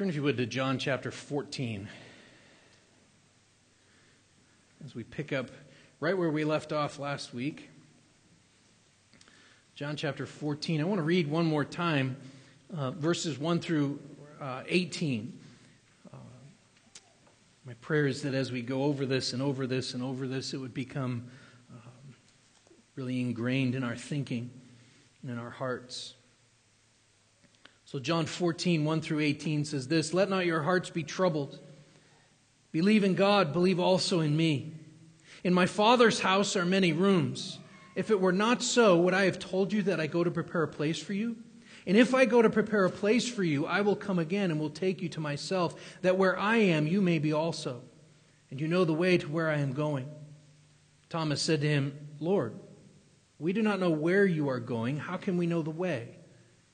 Turn, if you would, to John chapter 14. As we pick up right where we left off last week. John chapter 14. I want to read one more time uh, verses 1 through uh, 18. Uh, my prayer is that as we go over this and over this and over this, it would become um, really ingrained in our thinking and in our hearts. So, John 14, 1 through 18 says this Let not your hearts be troubled. Believe in God, believe also in me. In my Father's house are many rooms. If it were not so, would I have told you that I go to prepare a place for you? And if I go to prepare a place for you, I will come again and will take you to myself, that where I am, you may be also. And you know the way to where I am going. Thomas said to him, Lord, we do not know where you are going. How can we know the way?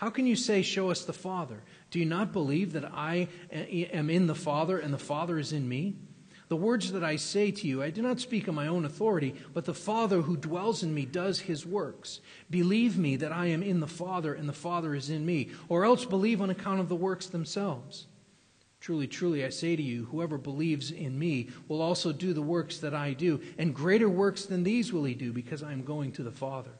How can you say, Show us the Father? Do you not believe that I eh, am in the Father and the Father is in me? The words that I say to you, I do not speak on my own authority, but the Father who dwells in me does his works. Believe me that I am in the Father and the Father is in me, or else believe on account of the works themselves. Truly, truly, I say to you, whoever believes in me will also do the works that I do, and greater works than these will he do, because I am going to the Father.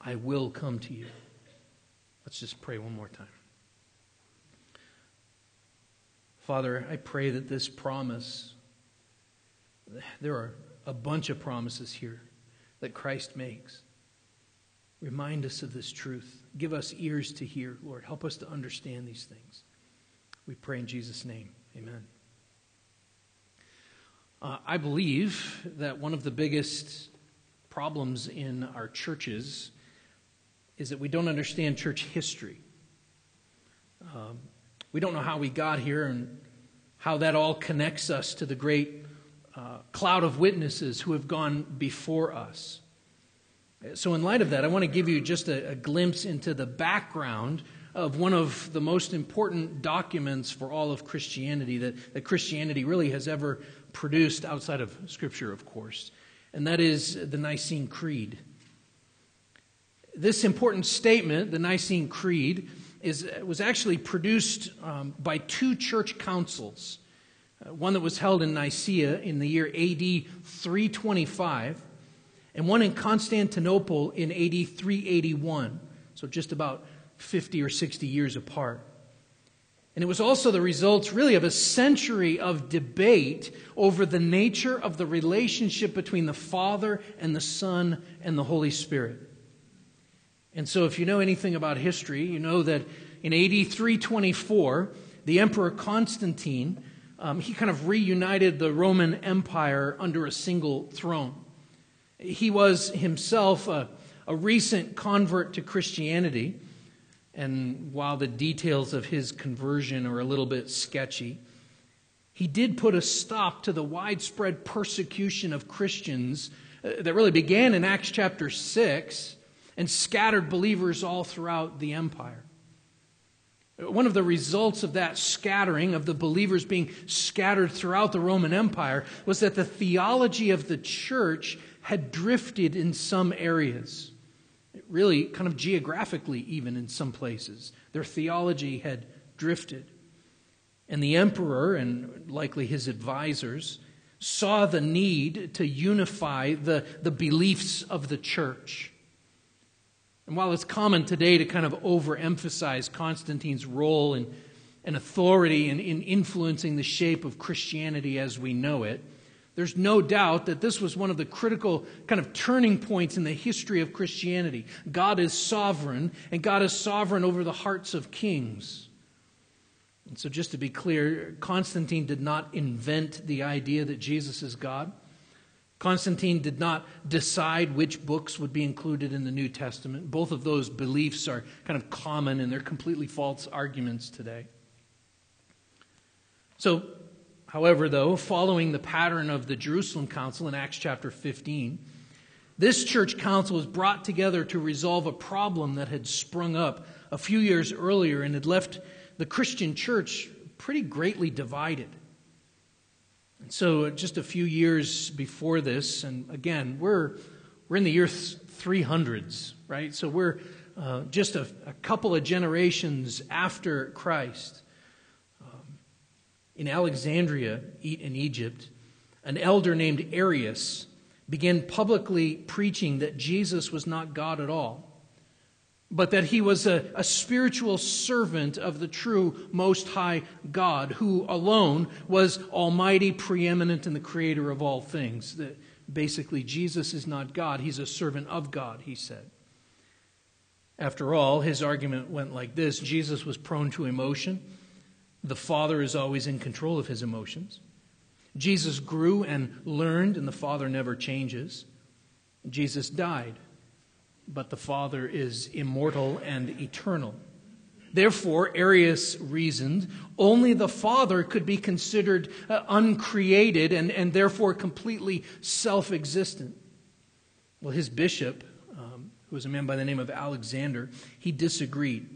I will come to you. Let's just pray one more time. Father, I pray that this promise, there are a bunch of promises here that Christ makes. Remind us of this truth. Give us ears to hear, Lord. Help us to understand these things. We pray in Jesus' name. Amen. Uh, I believe that one of the biggest problems in our churches is that we don't understand church history. Um, we don't know how we got here and how that all connects us to the great uh, cloud of witnesses who have gone before us. So, in light of that, I want to give you just a, a glimpse into the background of one of the most important documents for all of Christianity that, that Christianity really has ever produced outside of Scripture, of course, and that is the Nicene Creed this important statement, the Nicene Creed, is, was actually produced um, by two church councils. Uh, one that was held in Nicaea in the year AD 325, and one in Constantinople in AD 381, so just about 50 or 60 years apart. And it was also the results, really, of a century of debate over the nature of the relationship between the Father and the Son and the Holy Spirit. And so, if you know anything about history, you know that in AD 324, the Emperor Constantine, um, he kind of reunited the Roman Empire under a single throne. He was himself a, a recent convert to Christianity, and while the details of his conversion are a little bit sketchy, he did put a stop to the widespread persecution of Christians uh, that really began in Acts chapter 6 and scattered believers all throughout the empire. One of the results of that scattering, of the believers being scattered throughout the Roman Empire, was that the theology of the church had drifted in some areas. Really, kind of geographically, even in some places. Their theology had drifted. And the emperor, and likely his advisors, saw the need to unify the, the beliefs of the church. And while it's common today to kind of overemphasize Constantine's role and, and authority in, in influencing the shape of Christianity as we know it. There's no doubt that this was one of the critical kind of turning points in the history of Christianity. God is sovereign, and God is sovereign over the hearts of kings. And so, just to be clear, Constantine did not invent the idea that Jesus is God. Constantine did not decide which books would be included in the New Testament. Both of those beliefs are kind of common and they're completely false arguments today. So, However, though, following the pattern of the Jerusalem Council in Acts chapter 15, this church council was brought together to resolve a problem that had sprung up a few years earlier and had left the Christian church pretty greatly divided. So, just a few years before this, and again, we're, we're in the year 300s, right? So, we're uh, just a, a couple of generations after Christ in Alexandria in Egypt, an elder named Arius began publicly preaching that Jesus was not God at all, but that he was a, a spiritual servant of the true Most High God, who alone was almighty, preeminent, and the creator of all things. That basically, Jesus is not God, he's a servant of God, he said. After all, his argument went like this Jesus was prone to emotion. The Father is always in control of his emotions. Jesus grew and learned, and the Father never changes. Jesus died, but the Father is immortal and eternal. Therefore, Arius reasoned only the Father could be considered uh, uncreated and, and therefore completely self existent. Well, his bishop, um, who was a man by the name of Alexander, he disagreed.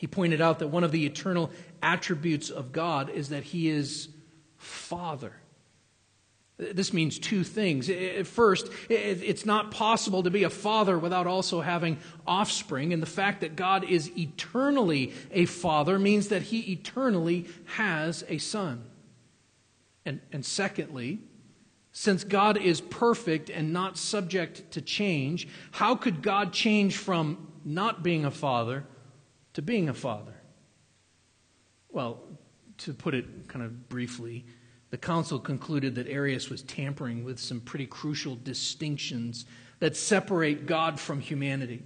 He pointed out that one of the eternal attributes of God is that He is Father. This means two things. First, it's not possible to be a father without also having offspring. And the fact that God is eternally a father means that he eternally has a son. And, and secondly, since God is perfect and not subject to change, how could God change from not being a father to being a father? Well, to put it kind of briefly, the council concluded that Arius was tampering with some pretty crucial distinctions that separate God from humanity.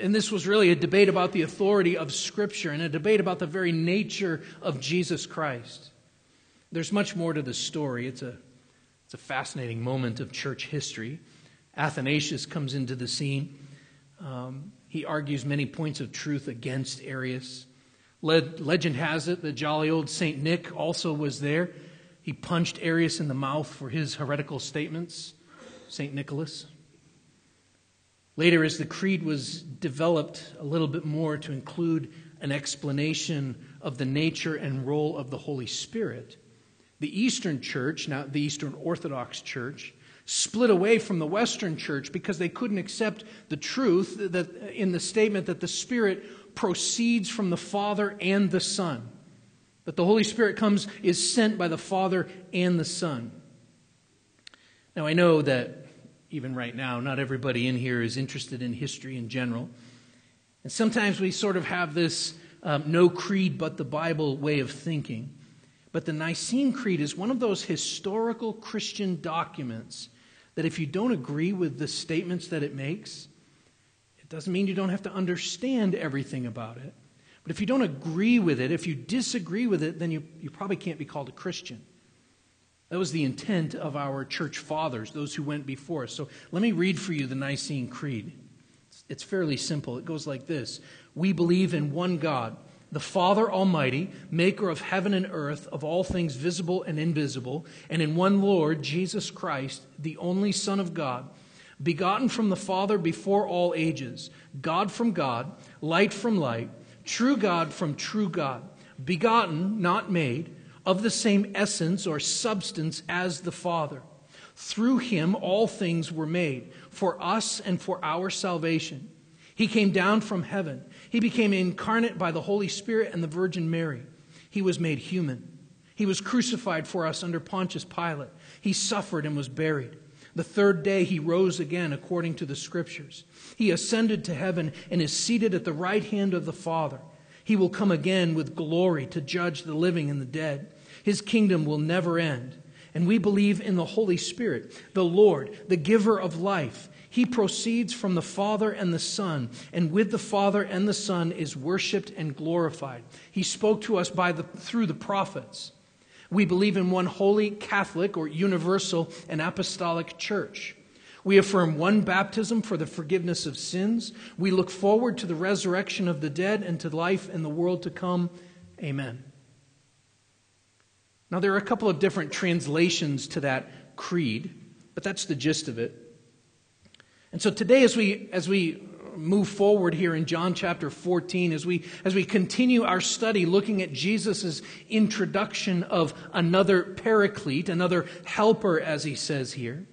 And this was really a debate about the authority of Scripture and a debate about the very nature of Jesus Christ. There's much more to the story. It's a, it's a fascinating moment of church history. Athanasius comes into the scene. Um, he argues many points of truth against Arius. legend has it that jolly old St. Nick also was there. He punched Arius in the mouth for his heretical statements, St. Nicholas. Later, as the creed was developed a little bit more to include an explanation of the nature and role of the Holy Spirit, the Eastern Church, now the Eastern Orthodox Church, split away from the Western church because they couldn't accept the truth that in the statement that the Spirit proceeds from the Father and the Son. That the Holy Spirit comes, is sent by the Father and the Son. Now, I know that even right now, not everybody in here is interested in history in general. And sometimes we sort of have this um, no creed but the Bible way of thinking. But the Nicene Creed is one of those historical Christian documents that if you don't agree with the statements that it makes, it doesn't mean you don't have to understand everything about it. But if you don't agree with it, if you disagree with it, then you, you probably can't be called a Christian. That was the intent of our church fathers, those who went before us. So let me read for you the Nicene Creed. It's, it's fairly simple. It goes like this We believe in one God the Father Almighty, maker of heaven and earth, of all things visible and invisible, and in one Lord, Jesus Christ, the only Son of God, begotten from the Father before all ages, God from God, light from light, true God from true God, begotten, not made, of the same essence or substance as the Father. Through him all things were made, for us and for our salvation. He came down from heaven he became incarnate by the Holy Spirit and the Virgin Mary. He was made human. He was crucified for us under Pontius Pilate. He suffered and was buried. The third day he rose again according to the Scriptures. He ascended to heaven and is seated at the right hand of the Father. He will come again with glory to judge the living and the dead. His kingdom will never end. And we believe in the Holy Spirit, the Lord, the giver of life. He proceeds from the Father and the Son, and with the Father and the Son is worshiped and glorified. He spoke to us by the, through the prophets. We believe in one holy, Catholic, or universal and apostolic church. We affirm one baptism for the forgiveness of sins. We look forward to the resurrection of the dead and to life in the world to come. Amen. Now, there are a couple of different translations to that creed, but that's the gist of it. And so today, as we, as we move forward here in John chapter 14, as we, as we continue our study looking at Jesus' introduction of another paraclete, another helper, as he says here,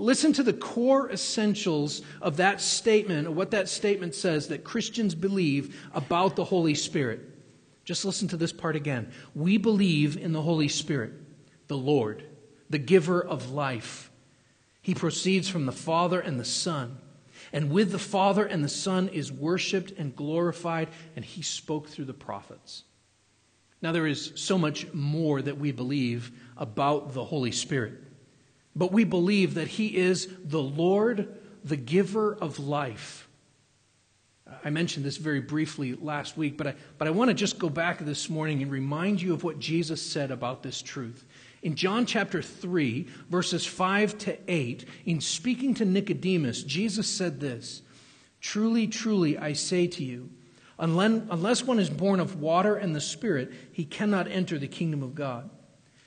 Listen to the core essentials of that statement, of what that statement says that Christians believe about the Holy Spirit. Just listen to this part again. We believe in the Holy Spirit, the Lord, the giver of life. He proceeds from the Father and the Son. And with the Father and the Son is worshiped and glorified, and he spoke through the prophets. Now, there is so much more that we believe about the Holy Spirit. But we believe that He is the Lord, the giver of life. I mentioned this very briefly last week, but I, but I want to just go back this morning and remind you of what Jesus said about this truth. In John chapter 3, verses 5 to 8, in speaking to Nicodemus, Jesus said this Truly, truly, I say to you, unless one is born of water and the Spirit, he cannot enter the kingdom of God.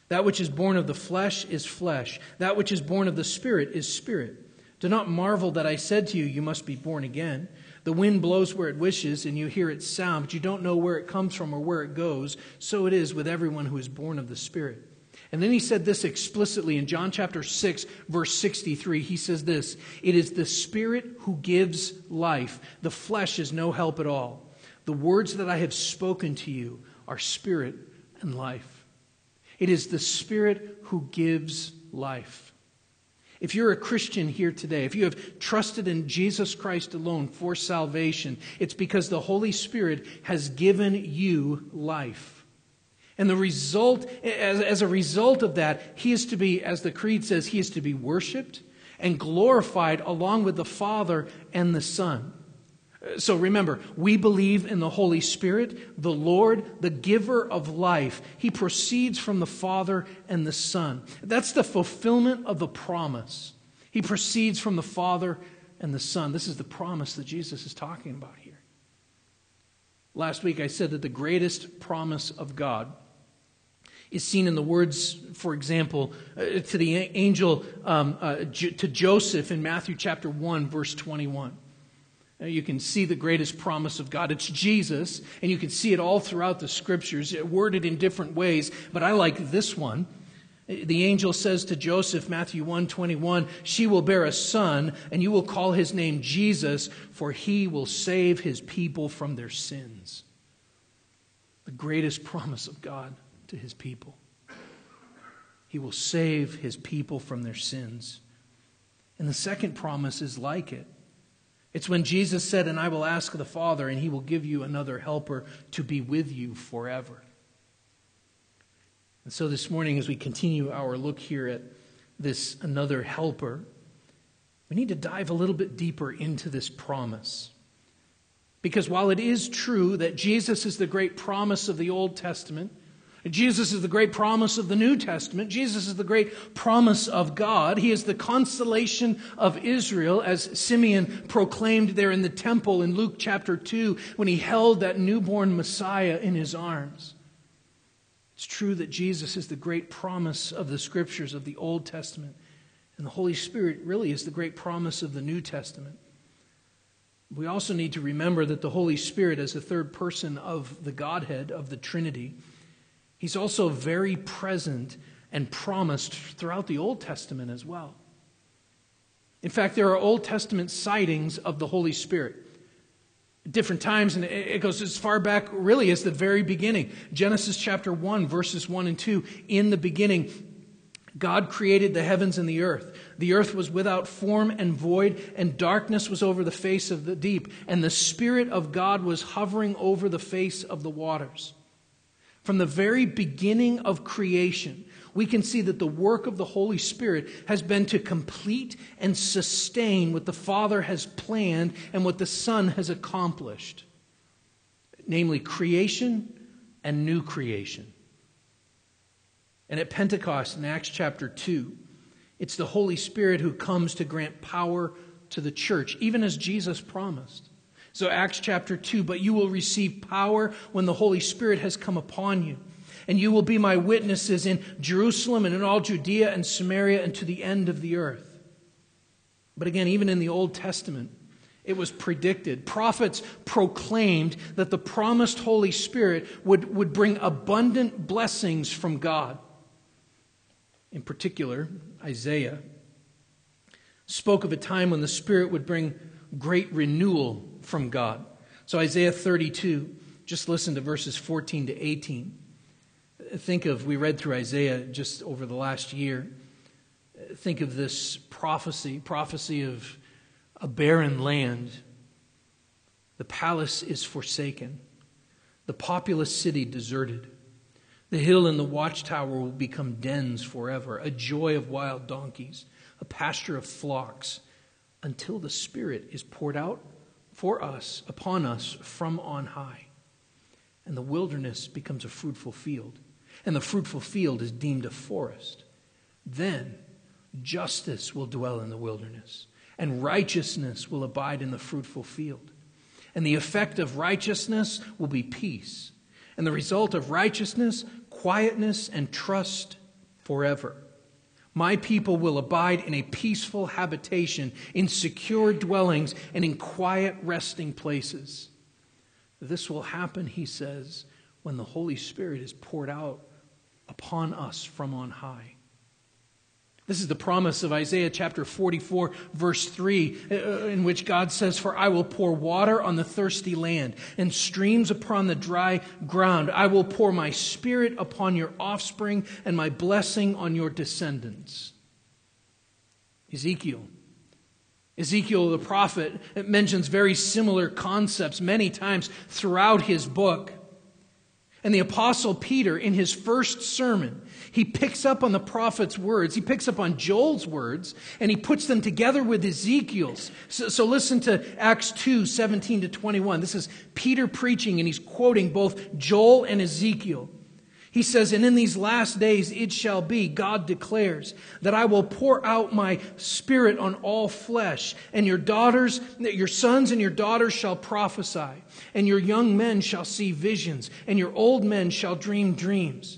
That which is born of the flesh is flesh. That which is born of the Spirit is spirit. Do not marvel that I said to you, You must be born again. The wind blows where it wishes, and you hear its sound, but you don't know where it comes from or where it goes. So it is with everyone who is born of the Spirit. And then he said this explicitly in John chapter 6, verse 63. He says this It is the Spirit who gives life, the flesh is no help at all. The words that I have spoken to you are spirit and life. It is the Spirit who gives life. If you're a Christian here today, if you have trusted in Jesus Christ alone for salvation, it's because the Holy Spirit has given you life. And the result, as, as a result of that, he is to be, as the Creed says, he is to be worshiped and glorified along with the Father and the Son. So remember, we believe in the Holy Spirit, the Lord, the giver of life. He proceeds from the Father and the Son. That's the fulfillment of the promise. He proceeds from the Father and the Son. This is the promise that Jesus is talking about here. Last week I said that the greatest promise of God is seen in the words, for example, uh, to the angel um, uh, to Joseph in Matthew chapter 1, verse 21. You can see the greatest promise of God. It's Jesus, and you can see it all throughout the scriptures, worded in different ways, but I like this one. The angel says to Joseph, Matthew 1 21, She will bear a son, and you will call his name Jesus, for he will save his people from their sins. The greatest promise of God to his people. He will save his people from their sins. And the second promise is like it. It's when Jesus said, And I will ask the Father, and he will give you another helper to be with you forever. And so this morning, as we continue our look here at this another helper, we need to dive a little bit deeper into this promise. Because while it is true that Jesus is the great promise of the Old Testament, Jesus is the great promise of the New Testament. Jesus is the great promise of God. He is the consolation of Israel, as Simeon proclaimed there in the temple in Luke chapter 2 when he held that newborn Messiah in his arms. It's true that Jesus is the great promise of the scriptures of the Old Testament, and the Holy Spirit really is the great promise of the New Testament. We also need to remember that the Holy Spirit, as the third person of the Godhead, of the Trinity, He's also very present and promised throughout the Old Testament as well. In fact, there are Old Testament sightings of the Holy Spirit. Different times, and it goes as far back really as the very beginning. Genesis chapter 1, verses 1 and 2. In the beginning, God created the heavens and the earth. The earth was without form and void, and darkness was over the face of the deep, and the Spirit of God was hovering over the face of the waters. From the very beginning of creation, we can see that the work of the Holy Spirit has been to complete and sustain what the Father has planned and what the Son has accomplished namely, creation and new creation. And at Pentecost in Acts chapter 2, it's the Holy Spirit who comes to grant power to the church, even as Jesus promised. So, Acts chapter 2, but you will receive power when the Holy Spirit has come upon you. And you will be my witnesses in Jerusalem and in all Judea and Samaria and to the end of the earth. But again, even in the Old Testament, it was predicted. Prophets proclaimed that the promised Holy Spirit would, would bring abundant blessings from God. In particular, Isaiah spoke of a time when the Spirit would bring great renewal from God. So, Isaiah 32, just listen to verses 14 to 18. Think of, we read through Isaiah just over the last year. Think of this prophecy, prophecy of a barren land. The palace is forsaken, the populous city deserted. The hill and the watchtower will become dens forever, a joy of wild donkeys, a pasture of flocks, until the Spirit is poured out for us, upon us from on high. And the wilderness becomes a fruitful field, and the fruitful field is deemed a forest. Then justice will dwell in the wilderness and righteousness will abide in the fruitful field. And the effect of righteousness will be peace. And the result of righteousness, quietness, and trust forever. My people will abide in a peaceful habitation, in secure dwellings, and in quiet resting places. This will happen, he says, when the Holy Spirit is poured out upon us from on high. This is the promise of Isaiah chapter 44, verse 3, uh, in which God says, For I will pour water on the thirsty land and streams upon the dry ground. I will pour my spirit upon your offspring and my blessing on your descendants. Ezekiel. Ezekiel the prophet mentions very similar concepts many times throughout his book. And the apostle Peter, in his first sermon, he picks up on the prophet's words. He picks up on Joel's words and he puts them together with Ezekiel's. So, so listen to Acts 2 17 to 21. This is Peter preaching and he's quoting both Joel and Ezekiel. He says, And in these last days it shall be, God declares, that I will pour out my spirit on all flesh, and your daughters, your sons and your daughters shall prophesy, and your young men shall see visions, and your old men shall dream dreams.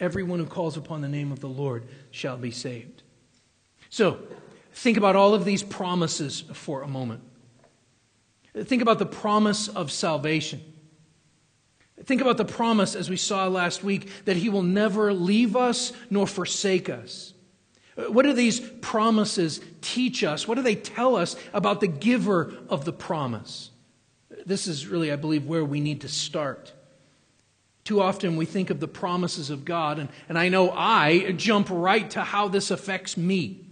Everyone who calls upon the name of the Lord shall be saved. So, think about all of these promises for a moment. Think about the promise of salvation. Think about the promise, as we saw last week, that He will never leave us nor forsake us. What do these promises teach us? What do they tell us about the giver of the promise? This is really, I believe, where we need to start. Too often we think of the promises of God, and, and I know I jump right to how this affects me.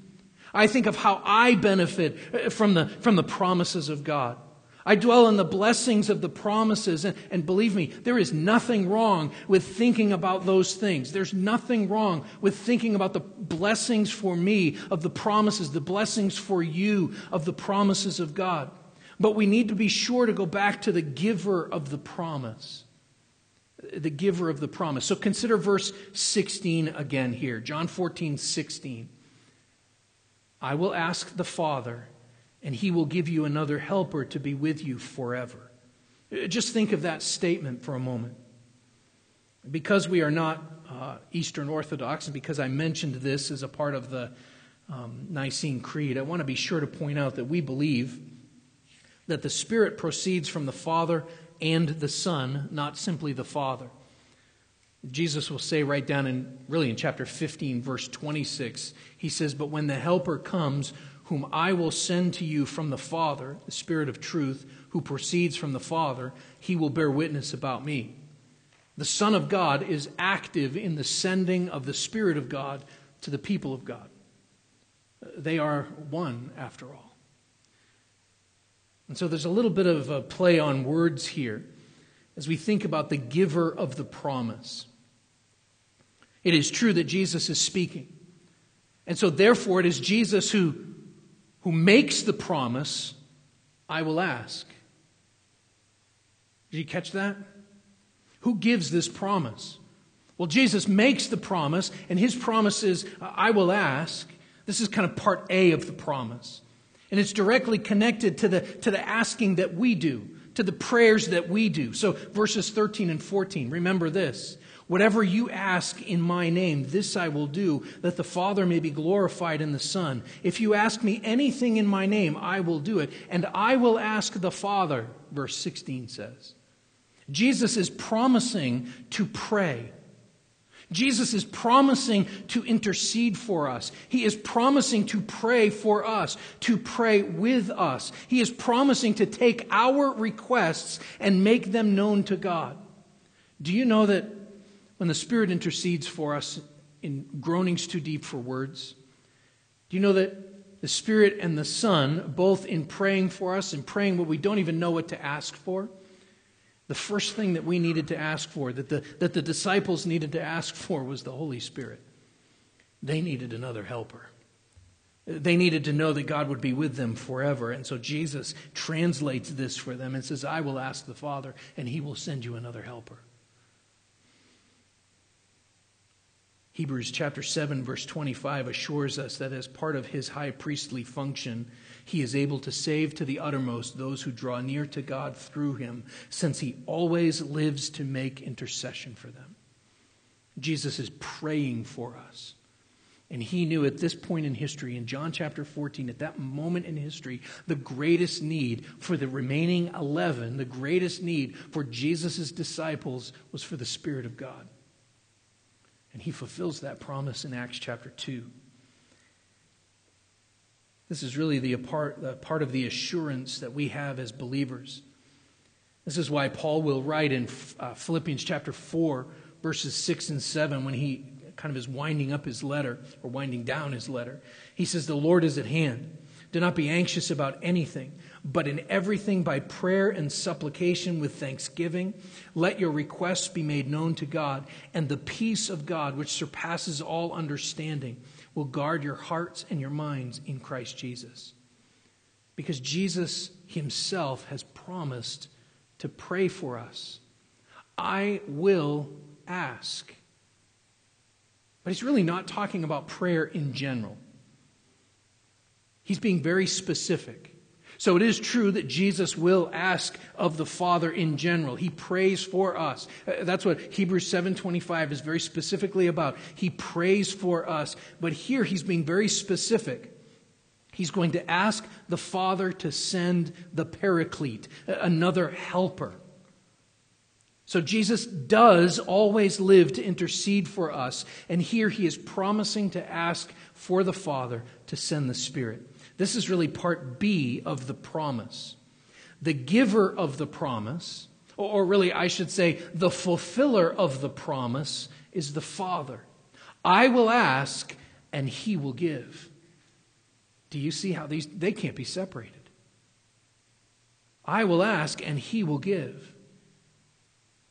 I think of how I benefit uh, from the, from the promises of God. I dwell in the blessings of the promises. And, and, believe me, there is nothing wrong with thinking about those things. There's nothing wrong with thinking about the blessings for me of the promises, the blessings for you of the promises of God. But we need to be sure to go back to the giver of the promise. The giver of the promise. So consider verse 16 again here. John 14, 16. I will ask the Father and he will give you another helper to be with you forever. Just think of that statement for a moment. Because we are not uh, Eastern Orthodox, and because I mentioned this as a part of the um, Nicene Creed, I want to be sure to point out that we believe that the Spirit proceeds from the Father and the Son, not simply the Father. Jesus will say right down in, really in chapter 15, verse 26, he says, But when the Helper comes, whom I will send to you from the Father, the Spirit of truth, who proceeds from the Father, he will bear witness about me. The Son of God is active in the sending of the Spirit of God to the people of God. They are one, after all. And so there's a little bit of a play on words here as we think about the giver of the promise. It is true that Jesus is speaking. And so, therefore, it is Jesus who, who makes the promise, I will ask. Did you catch that? Who gives this promise? Well, Jesus makes the promise, and his promise is, I will ask. This is kind of part A of the promise. And it's directly connected to the, to the asking that we do, to the prayers that we do. So, verses 13 and 14, remember this. Whatever you ask in my name, this I will do, that the Father may be glorified in the Son. If you ask me anything in my name, I will do it. And I will ask the Father, verse 16 says. Jesus is promising to pray. Jesus is promising to intercede for us. He is promising to pray for us, to pray with us. He is promising to take our requests and make them known to God. Do you know that when the Spirit intercedes for us in groanings too deep for words, do you know that the Spirit and the Son, both in praying for us and praying what we don't even know what to ask for, the first thing that we needed to ask for, that the, that the disciples needed to ask for, was the Holy Spirit. They needed another helper. They needed to know that God would be with them forever. And so Jesus translates this for them and says, I will ask the Father, and he will send you another helper. Hebrews chapter 7, verse 25 assures us that as part of his high priestly function, he is able to save to the uttermost those who draw near to God through him, since he always lives to make intercession for them. Jesus is praying for us. And he knew at this point in history, in John chapter 14, at that moment in history, the greatest need for the remaining 11, the greatest need for Jesus' disciples was for the Spirit of God. And he fulfills that promise in Acts chapter 2. This is really the part, the part of the assurance that we have as believers. This is why Paul will write in uh, Philippians chapter 4, verses 6 and 7, when he kind of is winding up his letter or winding down his letter. He says, The Lord is at hand. Do not be anxious about anything, but in everything by prayer and supplication with thanksgiving, let your requests be made known to God, and the peace of God, which surpasses all understanding, will guard your hearts and your minds in Christ Jesus. Because Jesus himself has promised to pray for us. I will ask. But he's really not talking about prayer in general. He's being very specific. So it is true that Jesus will ask of the Father in general. He prays for us. Uh, that's what Hebrews 7:25 is very specifically about. He prays for us. But here he's being very specific. He's going to ask the Father to send the paraclete, another helper. So Jesus does always live to intercede for us, and here he is promising to ask for the Father to send the Spirit. This is really part B of the promise. The giver of the promise, or really, I should say, the fulfiller of the promise, is the Father. I will ask, and he will give. Do you see how these they can't be separated? I will ask and he will give.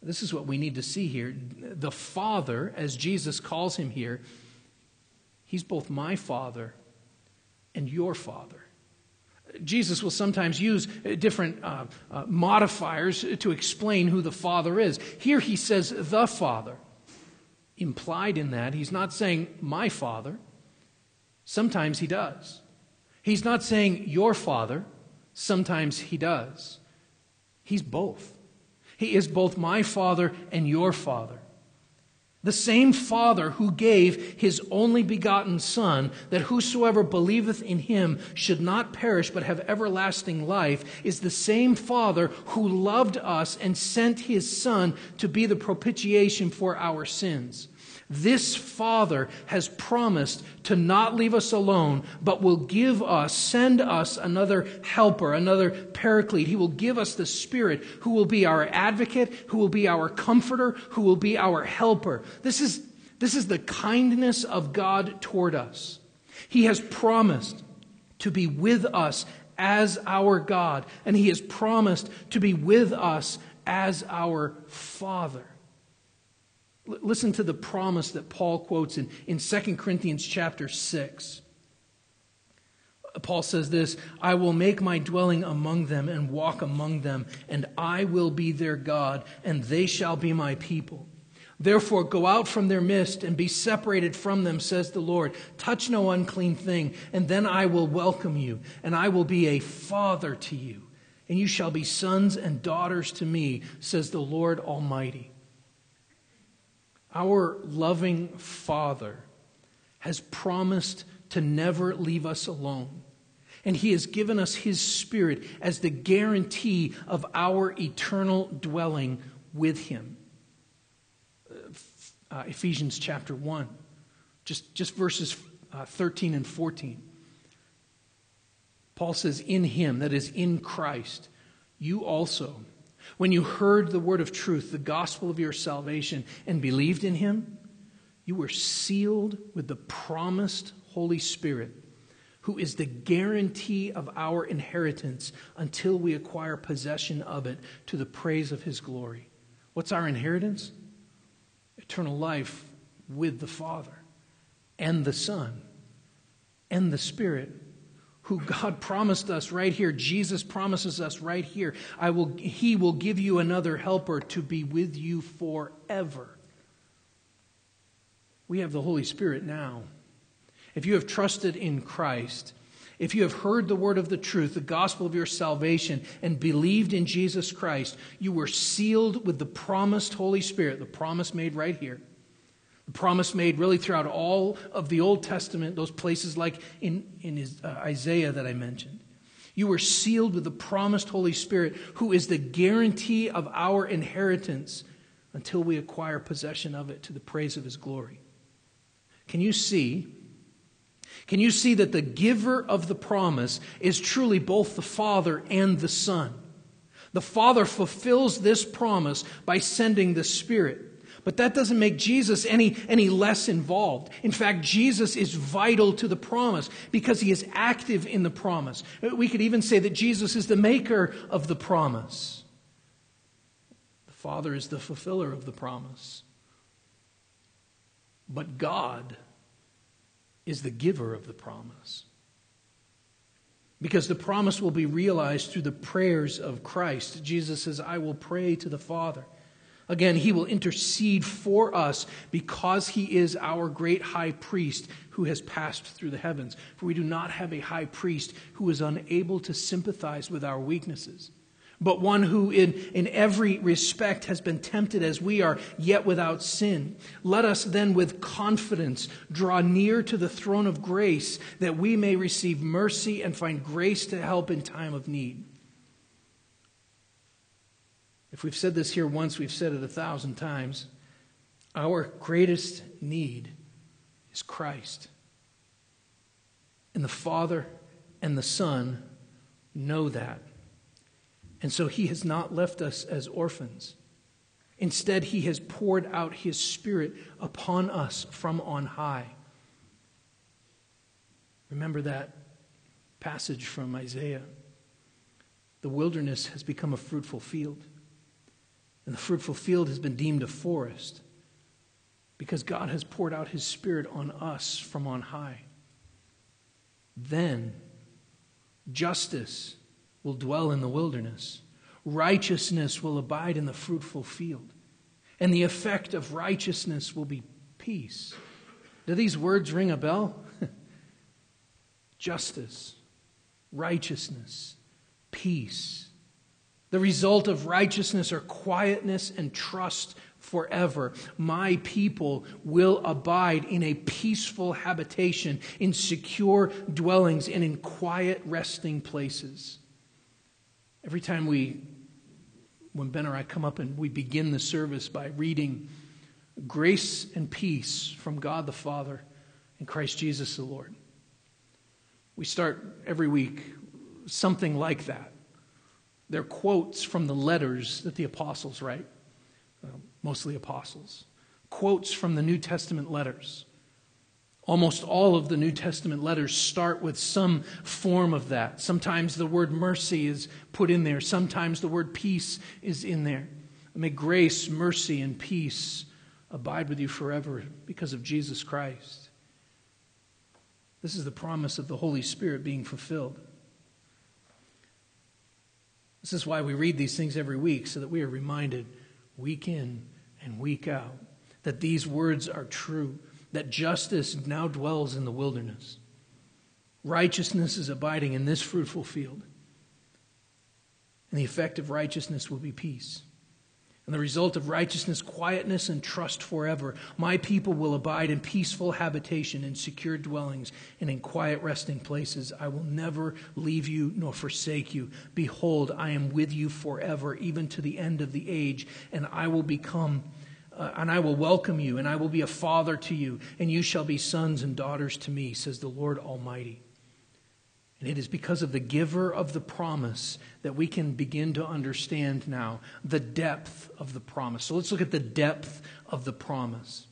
This is what we need to see here. The Father, as Jesus calls him here, he's both my Father and your Father. Jesus will sometimes use different uh, uh, modifiers to explain who the Father is. Here he says the Father. Implied in that, he's not saying my Father. Sometimes he does. He's not saying your Father. Sometimes he does. He's both. He is both my Father and your Father. The same Father who gave his only begotten Son, that whosoever believeth in him should not perish but have everlasting life, is the same Father who loved us and sent his Son to be the propitiation for our sins. This Father has promised to not leave us alone, but will give us, send us another helper, another paraclete. He will give us the Spirit who will be our advocate, who will be our comforter, who will be our helper. This is, this is the kindness of God toward us. He has promised to be with us as our God, and He has promised to be with us as our Father. Listen to the promise that Paul quotes in, in 2 Corinthians chapter 6. Paul says this I will make my dwelling among them and walk among them, and I will be their God, and they shall be my people. Therefore, go out from their midst and be separated from them, says the Lord. Touch no unclean thing, and then I will welcome you, and I will be a father to you, and you shall be sons and daughters to me, says the Lord Almighty. Our loving Father has promised to never leave us alone. And He has given us His Spirit as the guarantee of our eternal dwelling with Him. Uh, Ephesians chapter 1, just, just verses uh, 13 and 14. Paul says, In Him, that is, in Christ, you also when you heard the word of truth, the gospel of your salvation, and believed in him, you were sealed with the promised Holy Spirit, who is the guarantee of our inheritance until we acquire possession of it to the praise of his glory. What's our inheritance? Eternal life with the Father and the Son and the Spirit who God promised us right here. Jesus promises us right here. I will, he will give you another helper to be with you forever. We have the Holy Spirit now. If you have trusted in Christ, if you have heard the word of the truth, the gospel of your salvation, and believed in Jesus Christ, you were sealed with the promised Holy Spirit, the promise made right here. The promise made really throughout all of the Old Testament, those places like in, in uh, Isaiah that I mentioned. You were sealed with the promised Holy Spirit, who is the guarantee of our inheritance until we acquire possession of it to the praise of his glory. Can you see? Can you see that the giver of the promise is truly both the Father and the Son? The Father fulfills this promise by sending the Spirit. But that doesn't make Jesus any, any less involved. In fact, Jesus is vital to the promise because he is active in the promise. We could even say that Jesus is the maker of the promise. The Father is the fulfiller of the promise. But God is the giver of the promise. Because the promise will be realized through the prayers of Christ. Jesus says, I will pray to the Father Again, he will intercede for us because he is our great high priest who has passed through the heavens. For we do not have a high priest who is unable to sympathize with our weaknesses, but one who in, in every respect has been tempted as we are, yet without sin. Let us then with confidence draw near to the throne of grace that we may receive mercy and find grace to help in time of need. If we've said this here once, we've said it a thousand times. Our greatest need is Christ. And the Father and the Son know that. And so He has not left us as orphans. Instead, He has poured out His Spirit upon us from on high. Remember that passage from Isaiah. The wilderness has become a fruitful field and the fruitful field has been deemed a forest because God has poured out his Spirit on us from on high. Then justice will dwell in the wilderness, righteousness will abide in the fruitful field, and the effect of righteousness will be peace. Do these words ring a bell? justice, righteousness, peace. The result of righteousness are quietness and trust forever. My people will abide in a peaceful habitation, in secure dwellings, and in quiet resting places. Every time we, when Ben or I come up and we begin the service by reading grace and peace from God the Father and Christ Jesus the Lord, we start every week something like that. They're quotes from the letters that the apostles write uh, mostly apostles. Quotes from the New Testament letters. Almost all of the New Testament letters start with some form of that. Sometimes the word mercy is put in there, sometimes the word peace is in there. May grace, mercy, and peace abide with you forever because of Jesus Christ. This is the promise of the Holy Spirit being fulfilled. This is why we read these things every week, so that we are reminded week in and week out that these words are true, that justice now dwells in the wilderness. Righteousness is abiding in this fruitful field. And the effect of righteousness will be peace. And the result of righteousness, quietness, and trust forever. My people will abide in peaceful habitation, in secure dwellings, and in quiet resting places. I will never leave you nor forsake you. Behold, I am with you forever, even to the end of the age, and I will become. Uh, and I will welcome you, and I will be a father to you, and you shall be sons and daughters to me, says the Lord Almighty. And it is because of the giver of the promise that we can begin to understand now the depth of the promise. So let's look at the depth of the promise.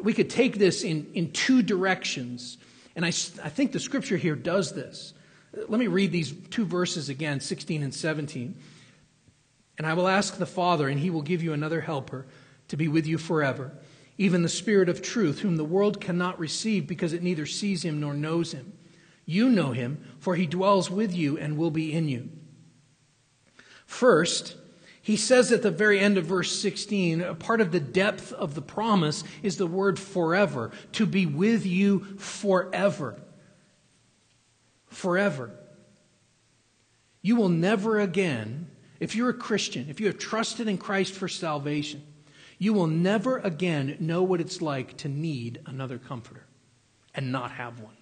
We could take this in, in two directions, and I, I think the scripture here does this. Let me read these two verses again, 16 and 17. And I will ask the Father, and he will give you another helper to be with you forever, even the Spirit of truth, whom the world cannot receive because it neither sees him nor knows him. You know him, for he dwells with you and will be in you. First, he says at the very end of verse 16, a part of the depth of the promise is the word forever, to be with you forever. Forever. You will never again, if you're a Christian, if you have trusted in Christ for salvation, you will never again know what it's like to need another comforter and not have one.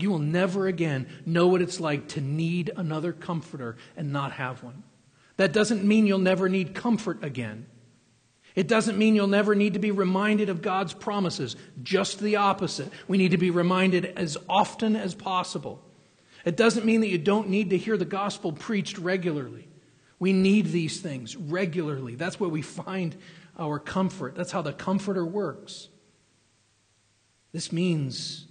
You will never again know what it's like to need another comforter and not have one. That doesn't mean you'll never need comfort again. It doesn't mean you'll never need to be reminded of God's promises. Just the opposite. We need to be reminded as often as possible. It doesn't mean that you don't need to hear the gospel preached regularly. We need these things regularly. That's where we find our comfort. That's how the comforter works. This means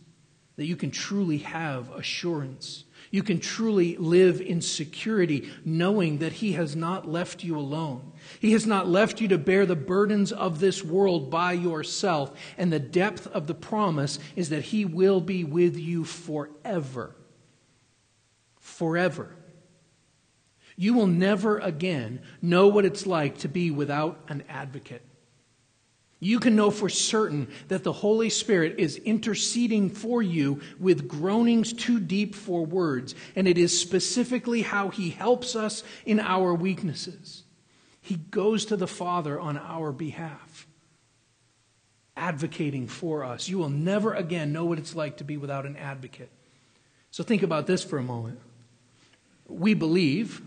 that you can truly have assurance. You can truly live in security, knowing that He has not left you alone. He has not left you to bear the burdens of this world by yourself. And the depth of the promise is that He will be with you forever. Forever. You will never again know what it's like to be without an advocate. You can know for certain that the Holy Spirit is interceding for you with groanings too deep for words, and it is specifically how He helps us in our weaknesses. He goes to the Father on our behalf, advocating for us. You will never again know what it's like to be without an advocate. So think about this for a moment. We believe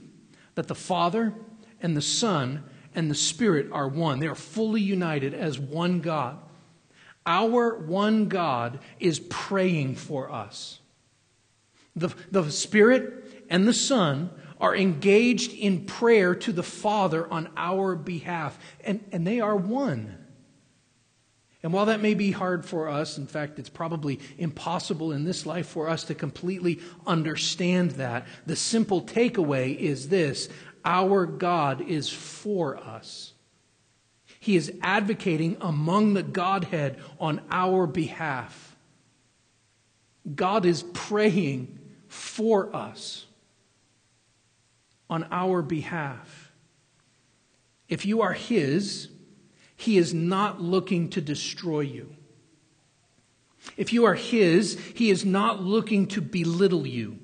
that the Father and the Son and the Spirit are one. They are fully united as one God. Our one God is praying for us. The, the Spirit and the Son are engaged in prayer to the Father on our behalf, and, and they are one. And while that may be hard for us, in fact, it's probably impossible in this life for us to completely understand that, the simple takeaway is this our God is for us. He is advocating among the Godhead on our behalf. God is praying for us on our behalf. If you are His, He is not looking to destroy you. If you are His, He is not looking to belittle you.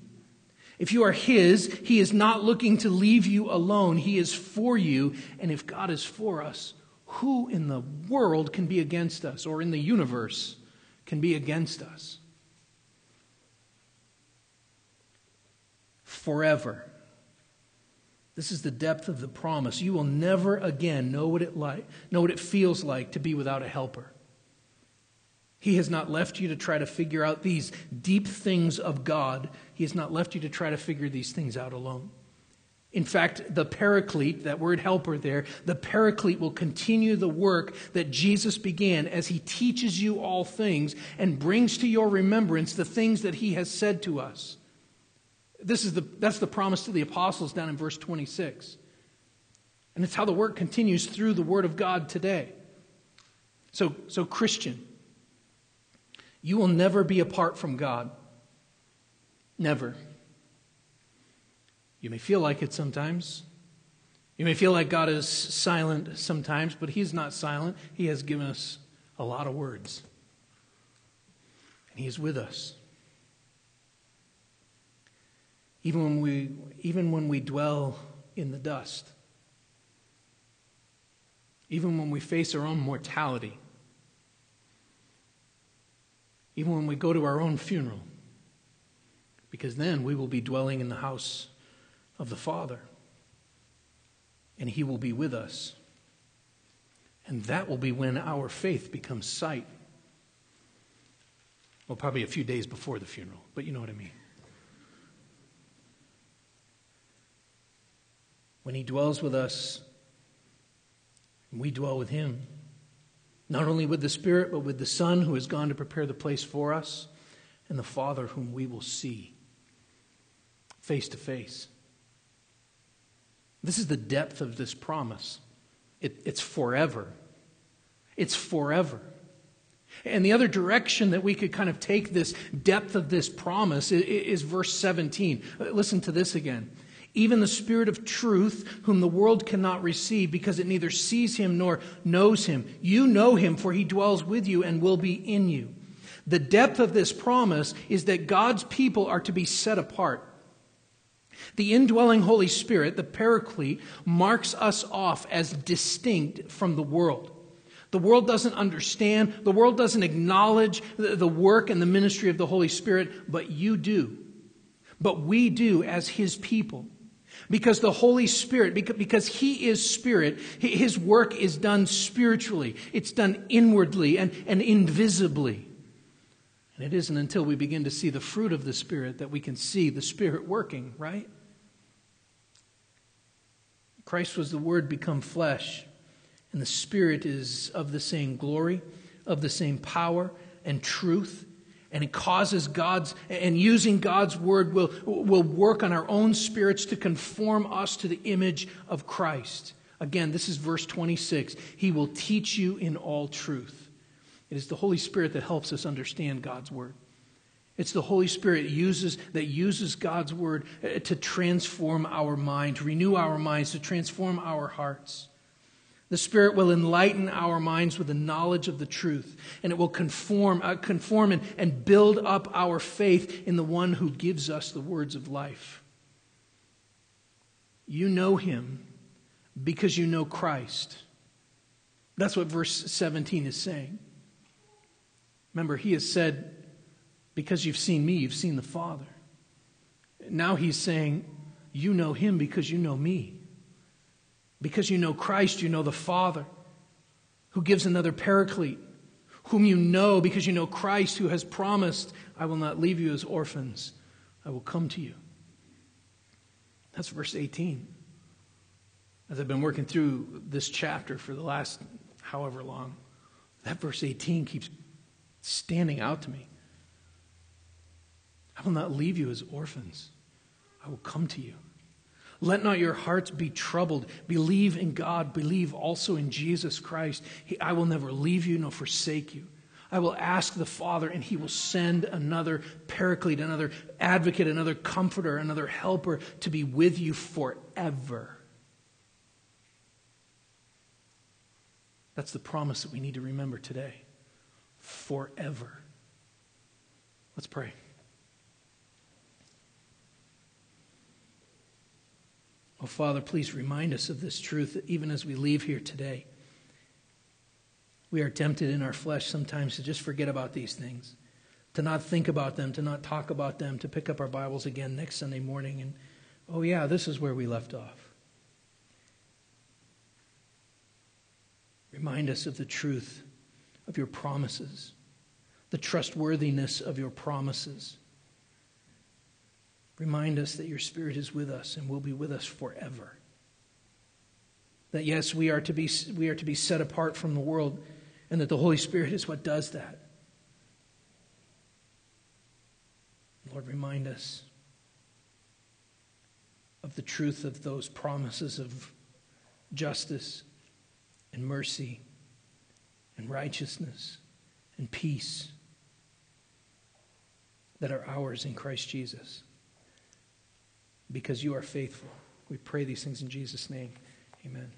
If you are His, He is not looking to leave you alone. He is for you. And if God is for us, who in the world can be against us or in the universe can be against us? Forever. This is the depth of the promise. You will never again know what it like, know what it feels like to be without a helper. He has not left you to try to figure out these deep things of God. He has not left you to try to figure these things out alone. In fact, the paraclete, that word helper there, the paraclete will continue the work that Jesus began as he teaches you all things and brings to your remembrance the things that he has said to us. This is the, that's the promise to the apostles down in verse 26. And it's how the work continues through the Word of God today. So, so Christian, you will never be apart from God. Never. You may feel like it sometimes. You may feel like God is silent sometimes, but He's not silent. He has given us a lot of words. And He is with us. Even when we, even when we dwell in the dust, even when we face our own mortality, even when we go to our own funeral, because then we will be dwelling in the house of the Father, and He will be with us. And that will be when our faith becomes sight. Well, probably a few days before the funeral, but you know what I mean. When He dwells with us, we dwell with Him not only with the Spirit, but with the Son who has gone to prepare the place for us, and the Father whom we will see face to face. This is the depth of this promise. It, it's forever. It's forever. And the other direction that we could kind of take this depth of this promise is, is verse 17. Uh, listen to this again even the Spirit of truth, whom the world cannot receive because it neither sees him nor knows him. You know him, for he dwells with you and will be in you. The depth of this promise is that God's people are to be set apart. The indwelling Holy Spirit, the Paraclete, marks us off as distinct from the world. The world doesn't understand, the world doesn't acknowledge the work and the ministry of the Holy Spirit, but you do. But we do as His people. Because the Holy Spirit, because He is Spirit, His work is done spiritually. It's done inwardly and, and invisibly. And it isn't until we begin to see the fruit of the Spirit that we can see the Spirit working, right? Christ was the Word become flesh, and the Spirit is of the same glory, of the same power and truth and it causes God's, and using God's word will, will work on our own spirits to conform us to the image of Christ. Again, this is verse 26. He will teach you in all truth. It is the Holy Spirit that helps us understand God's word. It's the Holy Spirit uses, that uses God's word uh, to transform our mind, to renew our minds, to transform our hearts. The Spirit will enlighten our minds with the knowledge of the truth, and it will conform, uh, conform and, and build up our faith in the one who gives us the words of life. You know him because you know Christ. That's what verse 17 is saying. Remember, he has said, Because you've seen me, you've seen the Father. Now he's saying, You know him because you know me. Because you know Christ, you know the Father, who gives another paraclete, whom you know because you know Christ, who has promised, I will not leave you as orphans, I will come to you. That's verse 18. As I've been working through this chapter for the last however long, that verse 18 keeps standing out to me. I will not leave you as orphans. I will come to you. Let not your hearts be troubled. Believe in God. Believe also in Jesus Christ. He, I will never leave you nor forsake you. I will ask the Father, and He will send another paraclete, another advocate, another comforter, another helper to be with you forever. That's the promise that we need to remember today. Forever. Let's pray. Oh, Father, please remind us of this truth even as we leave here today. We are tempted in our flesh sometimes to just forget about these things, to not think about them, to not talk about them, to pick up our Bibles again next Sunday morning and, oh, yeah, this is where we left off. Remind us of the truth of your promises, the trustworthiness of your promises. Remind us that your Spirit is with us and will be with us forever. That yes, we are to be, we are to be set apart from the world, and that the Holy Spirit is what does that. Lord, remind us of the truth of those promises of justice and mercy and righteousness and peace that are ours in Christ Jesus because you are faithful. We pray these things in Jesus' name. Amen.